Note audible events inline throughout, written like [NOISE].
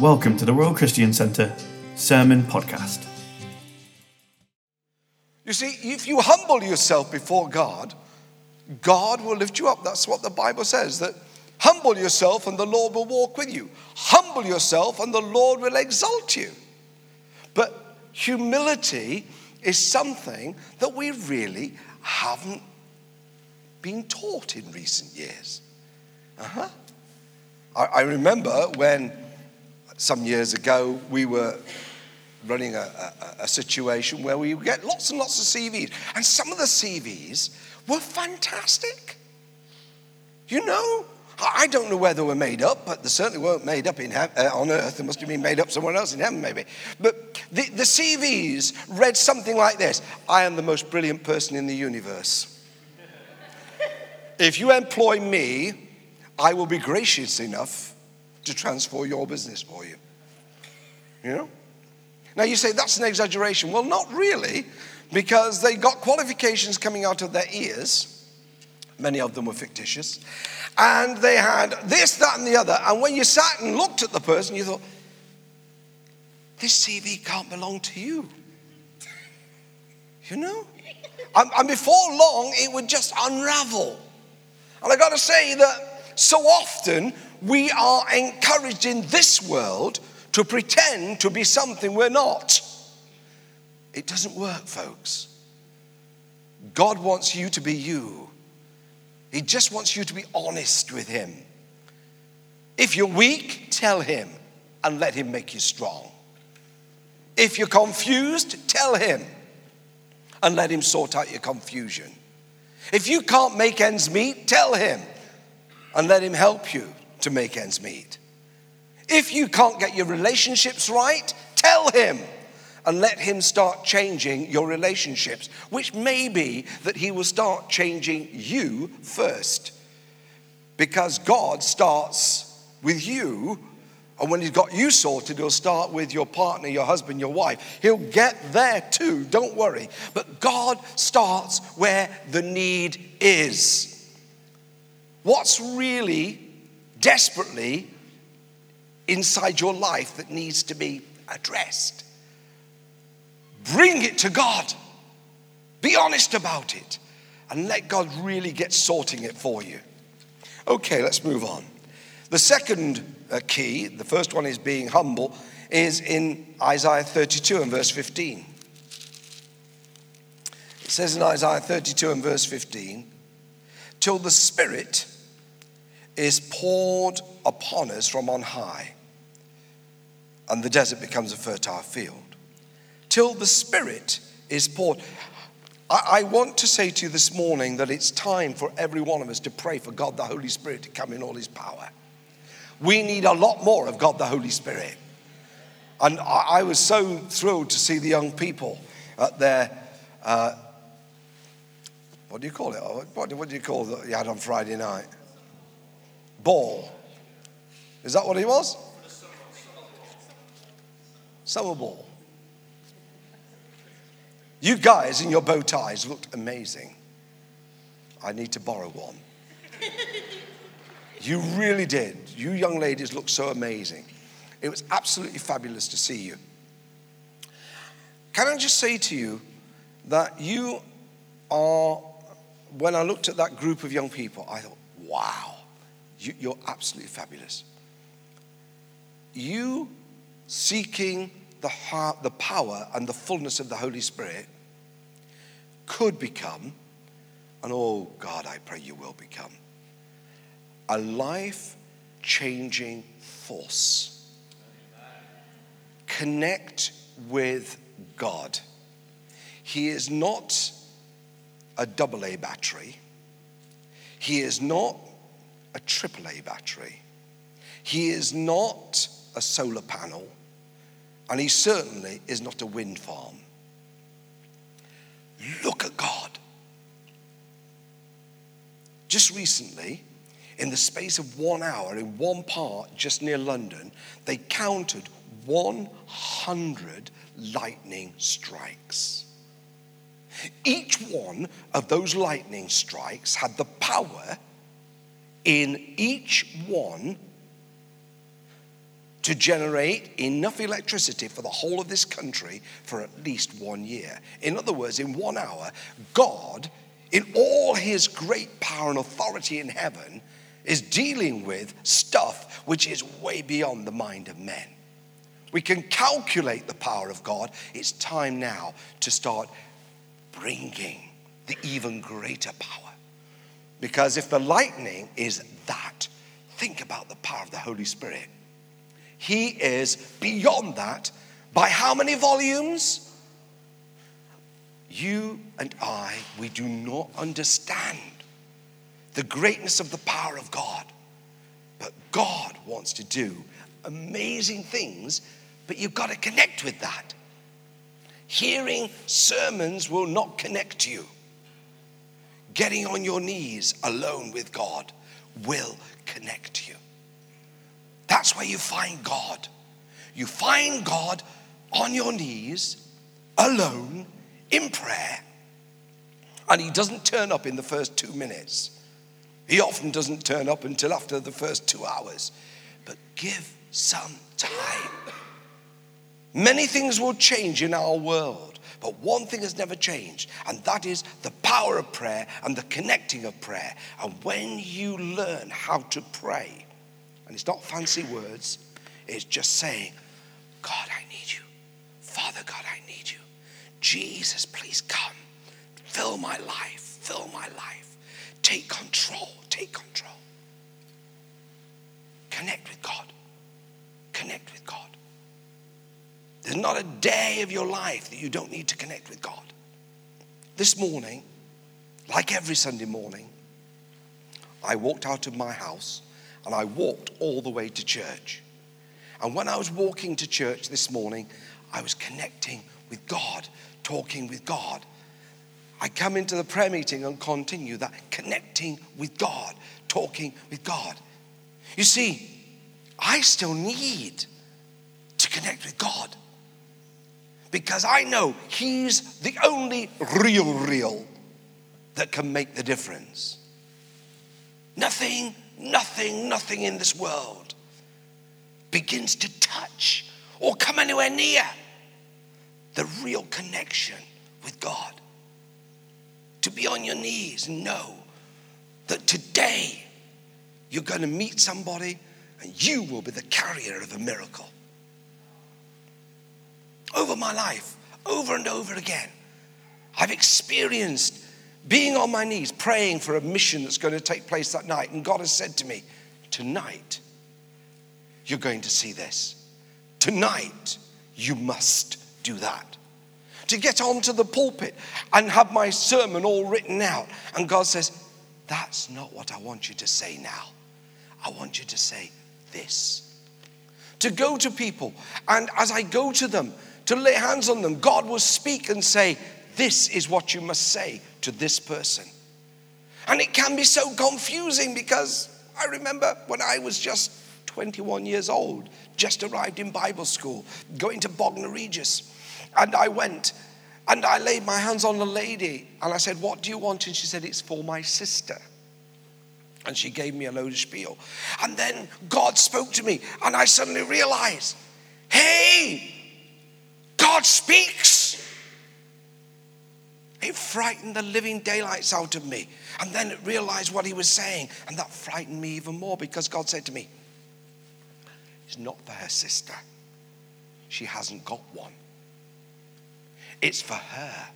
Welcome to the Royal Christian Centre Sermon Podcast. You see, if you humble yourself before God, God will lift you up. That's what the Bible says that humble yourself and the Lord will walk with you. Humble yourself and the Lord will exalt you. But humility is something that we really haven't been taught in recent years. Uh-huh. I, I remember when some years ago we were running a, a, a, situation where we get lots and lots of CVs, and some of the CVs were fantastic. You know, I don't know whether they were made up, but they certainly weren't made up in uh, on earth. They must have been made up somewhere else in heaven, maybe. But the, the CVs read something like this I am the most brilliant person in the universe. if you employ me, I will be gracious enough to transfer your business for you. You know? Now you say that's an exaggeration. Well, not really, because they got qualifications coming out of their ears. Many of them were fictitious. And they had this, that, and the other. And when you sat and looked at the person, you thought, this CV can't belong to you. You know? And, and before long, it would just unravel. And I got to say that so often we are encouraged in this world to pretend to be something we're not. It doesn't work, folks. God wants you to be you. He just wants you to be honest with Him. If you're weak, tell Him and let Him make you strong. If you're confused, tell Him and let Him sort out your confusion. If you can't make ends meet, tell Him and let Him help you to make ends meet. If you can't get your relationships right, tell Him and let Him start changing your relationships, which may be that He will start changing you first. Because God starts with you, and when He's got you sorted, He'll start with your partner, your husband, your wife. He'll get there too, don't worry. But God starts where the need is. What's really desperately inside your life that needs to be addressed. Bring it to God. Be honest about it and let God really get sorting it for you. Okay, let's move on. The second uh, key, the first one is being humble, is in Isaiah 32 and verse 15. It says in Isaiah 32 and verse 15, till the Spirit is poured upon us from on high, and the desert becomes a fertile field. Till the Spirit is poured. I, want to say to you this morning that it's time for every one of us to pray for God the Holy Spirit to come in all his power. We need a lot more of God the Holy Spirit. And I, was so thrilled to see the young people at their, uh, what do you call it? What, what do you call it you had on Friday night? Ball. Is that what he was? Summer ball. You guys in your bow ties looked amazing. I need to borrow one. you really did. You young ladies look so amazing. It was absolutely fabulous to see you. Can I just say to you that you are, when I looked at that group of young people, I thought, wow. You, are absolutely fabulous. You seeking the, heart, the power and the fullness of the Holy Spirit could become, and oh God, I pray you will become, a life changing force. Connect with God. He is not a double A battery. He is not a AAA battery. He is not a solar panel, and he certainly is not a wind farm. Look at God. Just recently, in the space of one hour, in one part just near London, they counted 100 lightning strikes. Each one of those lightning strikes had the power in each one to generate enough electricity for the whole of this country for at least one year. In other words, in one hour, God, in all his great power and authority in heaven, is dealing with stuff which is way beyond the mind of men. We can calculate the power of God. It's time now to start bringing the even greater power. Because if the lightning is that, think about the power of the Holy Spirit. He is beyond that by how many volumes? You and I, we do not understand the greatness of the power of God. But God wants to do amazing things, but you've got to connect with that. Hearing sermons will not connect you. Getting on your knees alone with God will connect you. That's where you find God. You find God on your knees, alone, in prayer. And He doesn't turn up in the first two minutes. He often doesn't turn up until after the first two hours. But give some time. Many things will change in our world, but one thing has never changed, and that is the power of prayer and the connecting of prayer. And when you learn how to pray, and it's not fancy words, it's just saying, God, I need you. Father God, I need you. Jesus, please come. Fill my life. Fill my life. Take control. Take control. Connect with God. Connect with God. There's not a day of your life that you don't need to connect with God. This morning, like every Sunday morning, I walked out of my house and I walked all the way to church. And when I was walking to church this morning, I was connecting with God, talking with God. I come into the prayer meeting and continue that connecting with God, talking with God. You see, I still need to connect with God because I know He's the only real, real that can make the difference. Nothing nothing, nothing in this world begins to touch or come anywhere near the real connection with God. To be on your knees and know that today you're going to meet somebody and you will be the carrier of a miracle. Over my life, over and over again, I've experienced being on my knees, praying for a mission that's going to take place that night. And God has said to me, Tonight, you're going to see this. Tonight, you must do that. To get onto the pulpit and have my sermon all written out. And God says, That's not what I want you to say now. I want you to say this. To go to people, and as I go to them, to lay hands on them, God will speak and say, This is what you must say to this person. And it can be so confusing because I remember when I was just 21 years old, just arrived in Bible school, going to Bognor Regis. And I went and I laid my hands on a lady and I said, What do you want? And she said, It's for my sister. And she gave me a load of spiel. And then God spoke to me and I suddenly realized, Hey, God speaks. It frightened the living daylights out of me. And then it realized what he was saying. And that frightened me even more because God said to me, It's not for her sister. She hasn't got one. It's for her.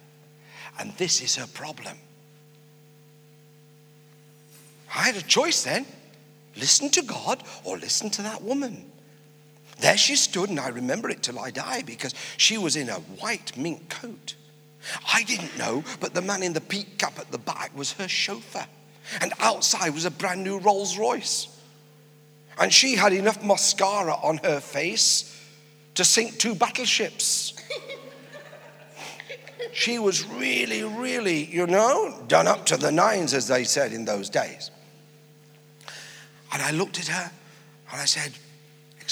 And this is her problem. I had a choice then listen to God or listen to that woman. There she stood, and I remember it till I die because she was in a white mink coat. I didn't know, but the man in the peak cap at the back was her chauffeur. And outside was a brand new Rolls Royce. And she had enough mascara on her face to sink two battleships. she was really, really, you know, done up to the nines, as they said in those days. And I looked at her and I said,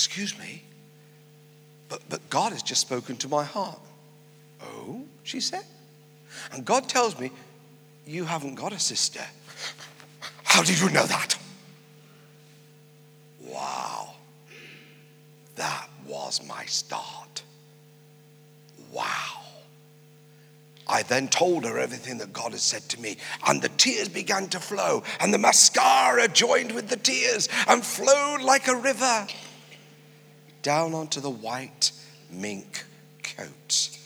Excuse me, but, but God has just spoken to my heart. Oh, she said. And God tells me, You haven't got a sister. How did you know that? Wow. That was my start. Wow. I then told her everything that God had said to me, and the tears began to flow, and the mascara joined with the tears and flowed like a river down onto the white mink coat.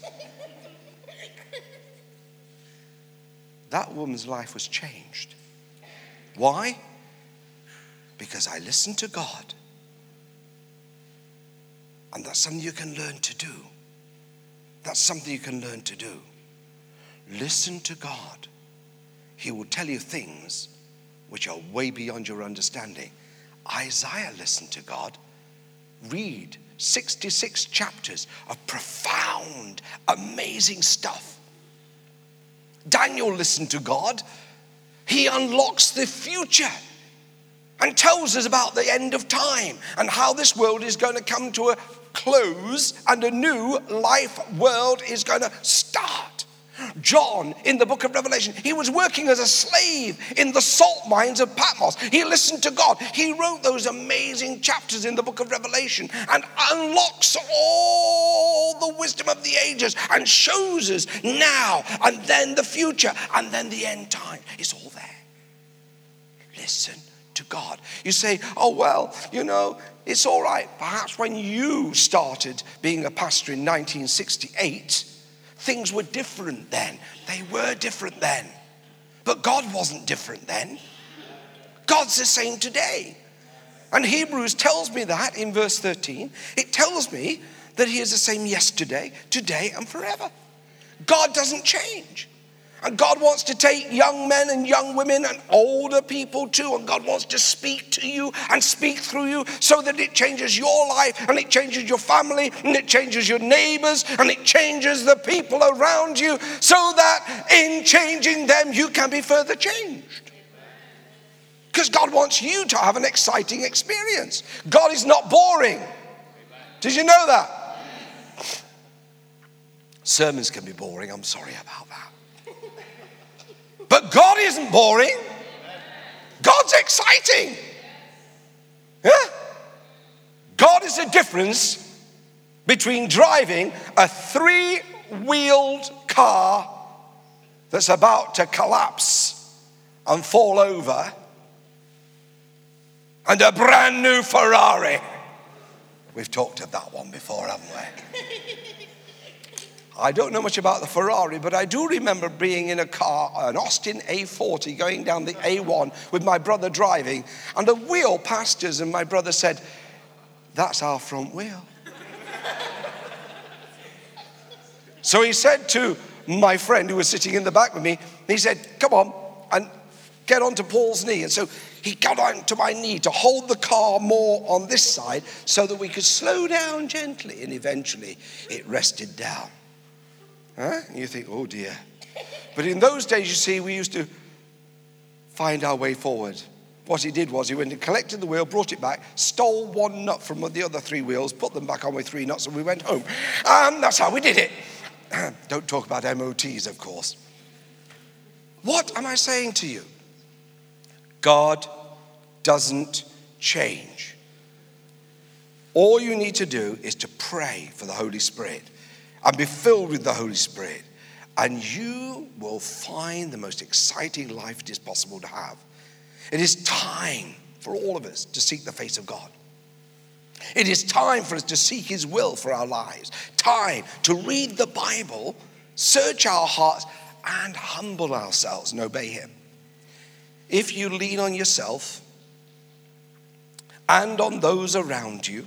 That woman's life was changed. Why? Because I listened to God. And that's something you can learn to do. That's something you can learn to do. Listen to God. He will tell you things which are way beyond your understanding. Isaiah listened to God. Read 66 chapters of profound, amazing stuff. Daniel listened to God. He unlocks the future and tells us about the end of time and how this world is going to come to a close and a new life world is going to start. John in the book of Revelation, he was working as a slave in the salt mines of Patmos. He listened to God. He wrote those amazing chapters in the book of Revelation and unlocks all the wisdom of the ages and shows us now and then the future and then the end time. It's all there. Listen to God. You say, oh, well, you know, it's all right. Perhaps when you started being a pastor in 1968, things were different then. They were different then. But God wasn't different then. God's the same today. And Hebrews tells me that in verse 13. It tells me that He is the same yesterday, today, and forever. God doesn't change. And God wants to take young men and young women and older people too. And God wants to speak to you and speak through you so that it changes your life and it changes your family and it changes your neighbors and it changes the people around you so that in changing them you can be further changed. Because God wants you to have an exciting experience. God is not boring. Did you know that? Sermons can be boring. I'm sorry about that. But God isn't boring. God's exciting. Yeah? God is the difference between driving a three wheeled car that's about to collapse and fall over and a brand new Ferrari. We've talked of that one before, haven't we? [LAUGHS] I don't know much about the Ferrari, but I do remember being in a car, an Austin A40, going down the A1 with my brother driving, and the wheel passed us, and my brother said, That's our front wheel. [LAUGHS] so he said to my friend who was sitting in the back with me, he said, Come on, and get onto Paul's knee. And so he got onto my knee to hold the car more on this side so that we could slow down gently, and eventually it rested down. Huh? You think, oh dear. But in those days, you see, we used to find our way forward. What he did was he went and collected the wheel, brought it back, stole one nut from the other three wheels, put them back on with three nuts, and we went home. And that's how we did it. [CLEARS THROAT] Don't talk about MOTs, of course. What am I saying to you? God doesn't change. All you need to do is to pray for the Holy Spirit and be filled with the Holy Spirit. And you will find the most exciting life it is possible to have. It is time for all of us to seek the face of God. It is time for us to seek His will for our lives. Time to read the Bible, search our hearts, and humble ourselves and obey Him. If you lean on yourself and on those around you,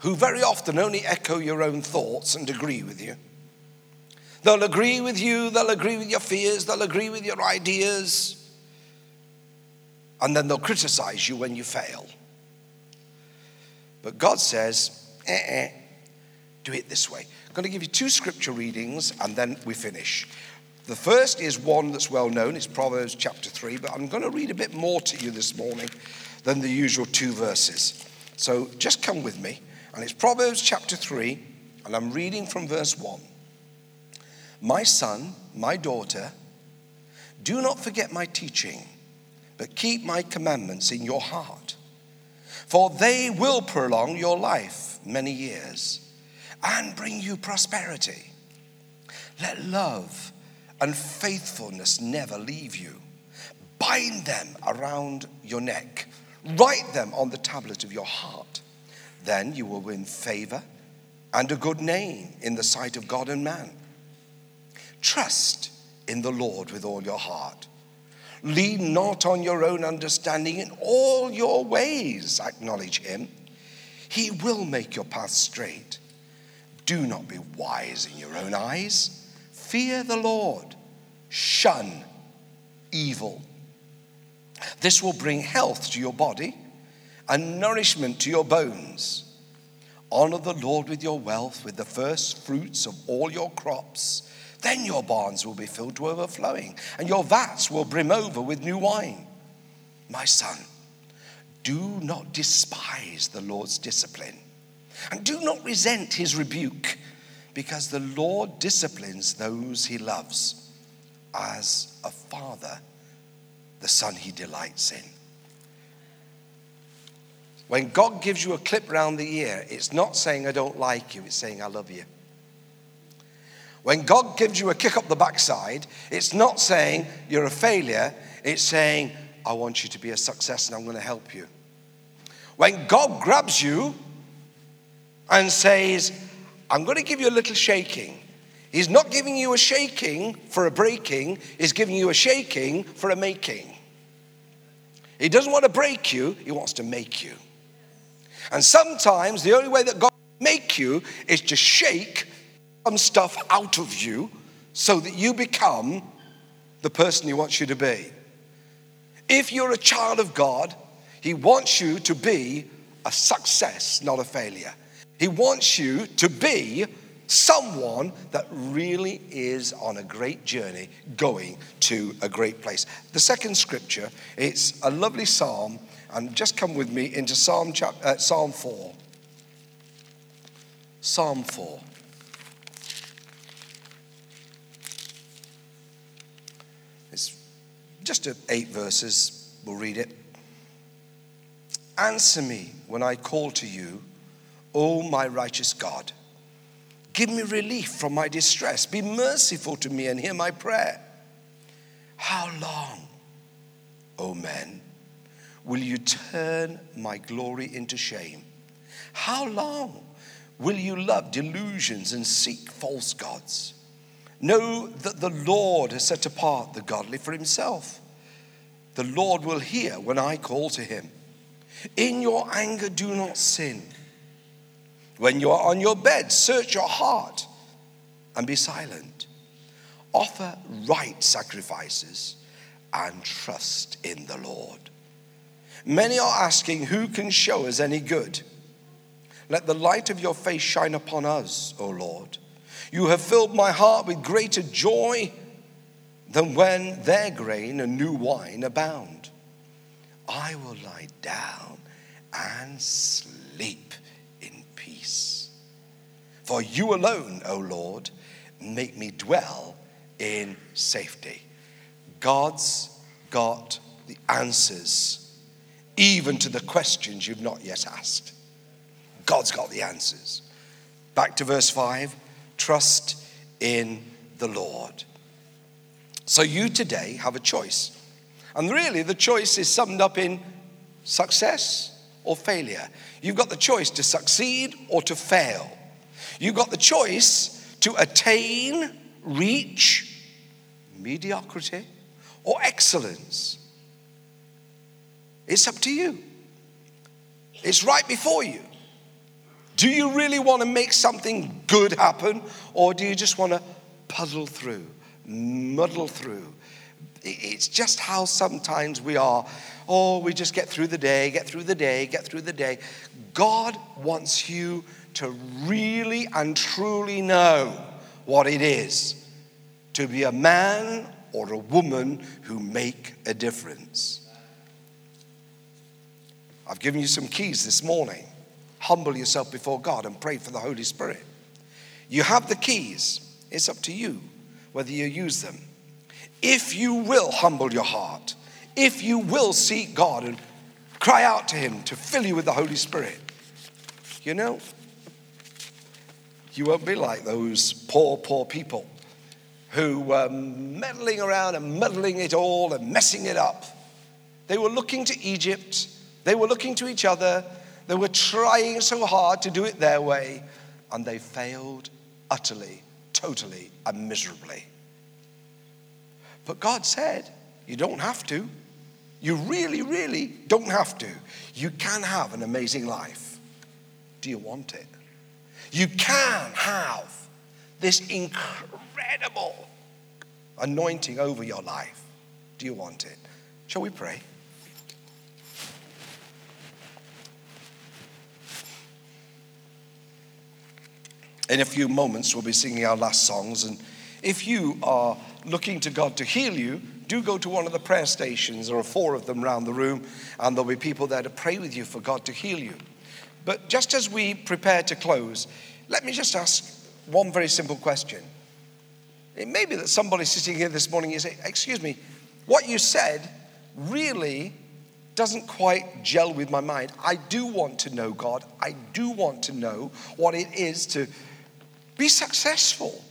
who very often only echo your own thoughts and agree with you. They'll agree with you, they'll agree with your fears, they'll agree with your ideas, and then they'll criticize you when you fail. But God says, eh, eh, do it this way. I'm going to give you two scripture readings and then we finish. The first is one that's well known, it's Proverbs chapter 3, but I'm going to read a bit more to you this morning than the usual two verses. So just come with me. And it's Proverbs chapter 3, and I'm reading from verse 1. My son, my daughter, do not forget my teaching, but keep my commandments in your heart. for they will prolong your life many years and bring you prosperity. Let love and faithfulness never leave you. Bind them around your neck, write them on the tablet of your heart. Then you will win favor and a good name in the sight of God and man. Trust in the Lord with all your heart. Lean not on your own understanding. In all your ways, acknowledge Him. He will make your path straight. Do not be wise in your own eyes. Fear the Lord. Shun evil. This will bring health to your body and nourishment to your bones. Honor the Lord with your wealth, with the first fruits of all your crops. Then your barns will be filled to overflowing, and your vats will brim over with new wine. My son, do not despise the Lord's discipline, and do not resent his rebuke, because the Lord disciplines those he loves, as a father the son he delights in. When God gives you a clip round the ear, it's not saying, I don't like you, it's saying, I love you. When God gives you a kick up the backside, it's not saying you're a failure, it's saying, I want you to be a success and I'm going to help you. When God grabs you and says, I'm going to give you a little shaking, He's not giving you a shaking for a breaking, He's giving you a shaking for a making. He doesn't want to break you, He wants to make you. And sometimes the only way that God make you is to shake some stuff out of you so that you become the person He wants you to be. If you're a child of God, He wants you to be a success, not a failure. He wants you to be someone that really is on a great journey going to a great place. The second scripture, it's a lovely psalm and just come with me into Psalm, chapter, uh, Psalm 4. Psalm 4. It's just eight verses. We'll read it. Answer me when I call to you, O my righteous God. Give me relief from my distress. Be merciful to me and hear my prayer. How long, O men, will you turn my glory into shame? How long will you love delusions and seek false gods? Know that the Lord has set apart the godly for himself. The Lord will hear when I call to him. In your anger, do not sin. When you are on your bed, search your heart and be silent. Offer right sacrifices and trust in the Lord. Many are asking, Who can show us any good? Let the light of your face shine upon us, O Lord. You have filled my heart with greater joy than when their grain and new wine abound. I will lie down and sleep. For you alone, O Lord, make me dwell in safety. God's got the answers even to the questions you've not yet asked. God's got the answers. Back to verse 5 trust in the Lord. So you today have a choice. And really, the choice is summed up in success or failure. You've got the choice to succeed or to fail. You've got the choice to attain, reach mediocrity or excellence. It's up to you. It's right before you. Do you really want to make something good happen, or do you just want to puzzle through, muddle through? It's just how sometimes we are. Oh, we just get through the day, get through the day, get through the day. God wants you to really and truly know what it is to be a man or a woman who make a difference. I've given you some keys this morning. Humble yourself before God and pray for the Holy Spirit. You have the keys. It's up to you whether you use them. If you will humble your heart, if you will seek God and Cry out to Him to fill you with the Holy Spirit. You know, you won't be like those poor, poor people who were meddling around and muddling it all and messing it up. They were looking to Egypt, they were looking to each other, they were trying so hard to do it their way, and they failed utterly, totally, and miserably. But God said, You don't have to. You really, really don't have to. You can have an amazing life. Do you want it? You can have this incredible anointing over your life. Do you want it? Shall we pray? In a few moments, we'll be singing our last songs. And if you are looking to God to heal you, do go to one of the prayer stations. There are four of them around the room, and there'll be people there to pray with you for God to heal you. But just as we prepare to close, let me just ask one very simple question. It may be that somebody sitting here this morning, is say, Excuse me, what you said really doesn't quite gel with my mind. I do want to know God. I do want to know what it is to be successful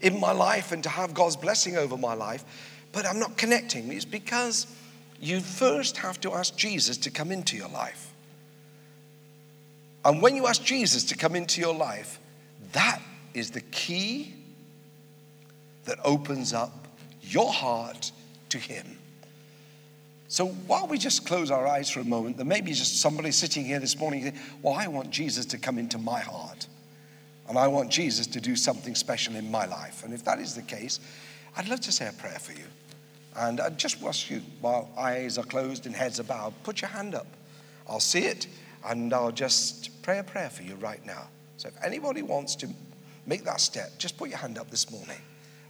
in my life and to have God's blessing over my life, but I'm not connecting. It's because you first have to ask Jesus to come into your life. And when you ask Jesus to come into your life, that is the key that opens up your heart to Him. So while we just close our eyes for a moment, there may be just somebody sitting here this morning saying, Well, I want Jesus to come into my heart. And I want Jesus to do something special in my life. And if that is the case, I'd love to say a prayer for you. And I just ask you, while eyes are closed and heads are bowed, put your hand up. I'll see it and I'll just pray a prayer for you right now. So if anybody wants to make that step, just put your hand up this morning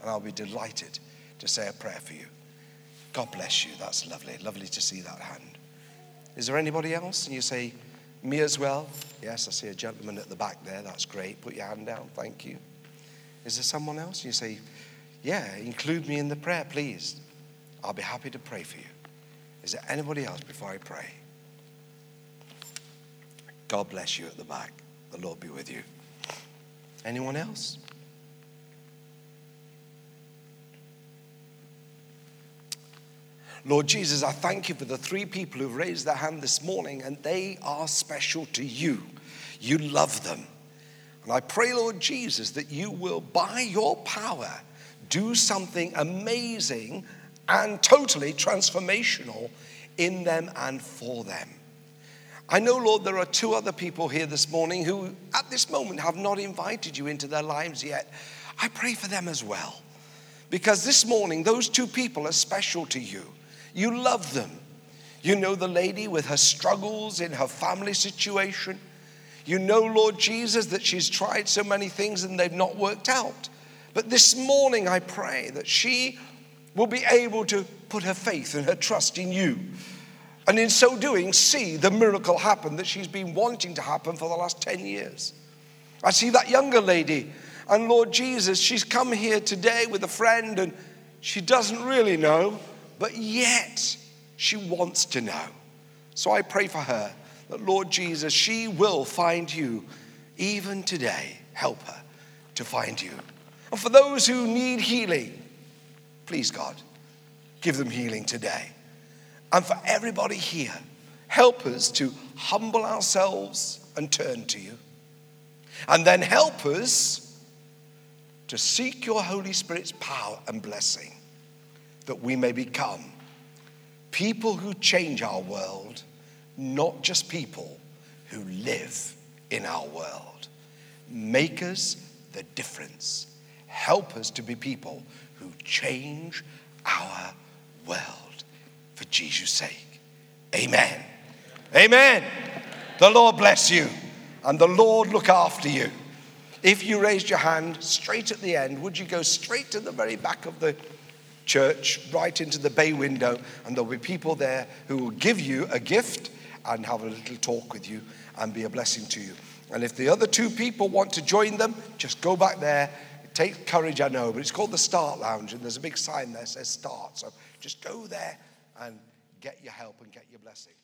and I'll be delighted to say a prayer for you. God bless you. That's lovely. Lovely to see that hand. Is there anybody else? And you say, me as well? Yes, I see a gentleman at the back there. That's great. Put your hand down. Thank you. Is there someone else? And you say, Yeah, include me in the prayer, please. I'll be happy to pray for you. Is there anybody else before I pray? God bless you at the back. The Lord be with you. Anyone else? Lord Jesus, I thank you for the three people who've raised their hand this morning, and they are special to you. You love them. And I pray, Lord Jesus, that you will, by your power, do something amazing and totally transformational in them and for them. I know, Lord, there are two other people here this morning who, at this moment, have not invited you into their lives yet. I pray for them as well. Because this morning, those two people are special to you. You love them. You know the lady with her struggles in her family situation. You know, Lord Jesus, that she's tried so many things and they've not worked out. But this morning, I pray that she will be able to put her faith and her trust in you. And in so doing, see the miracle happen that she's been wanting to happen for the last 10 years. I see that younger lady, and Lord Jesus, she's come here today with a friend and she doesn't really know but yet she wants to know. So I pray for her that, Lord Jesus, she will find you even today. Help her to find you. And for those who need healing, please, God, give them healing today. And for everybody here, help us to humble ourselves and turn to you. And then help us to seek your Holy Spirit's power and blessing that we may become people who change our world, not just people who live in our world. Make us the difference. Help us to be people who change our world for Jesus' sake. Amen. Amen. The Lord bless you and the Lord look after you. If you raised your hand straight at the end, would you go straight to the very back of the church right into the bay window, and there'll be people there who will give you a gift and have a little talk with you and be a blessing to you. And if the other two people want to join them, just go back there. Take courage, I know, but it's called the Start Lounge, and there's a big sign there that says Start. So just go there and get your help and get your blessing.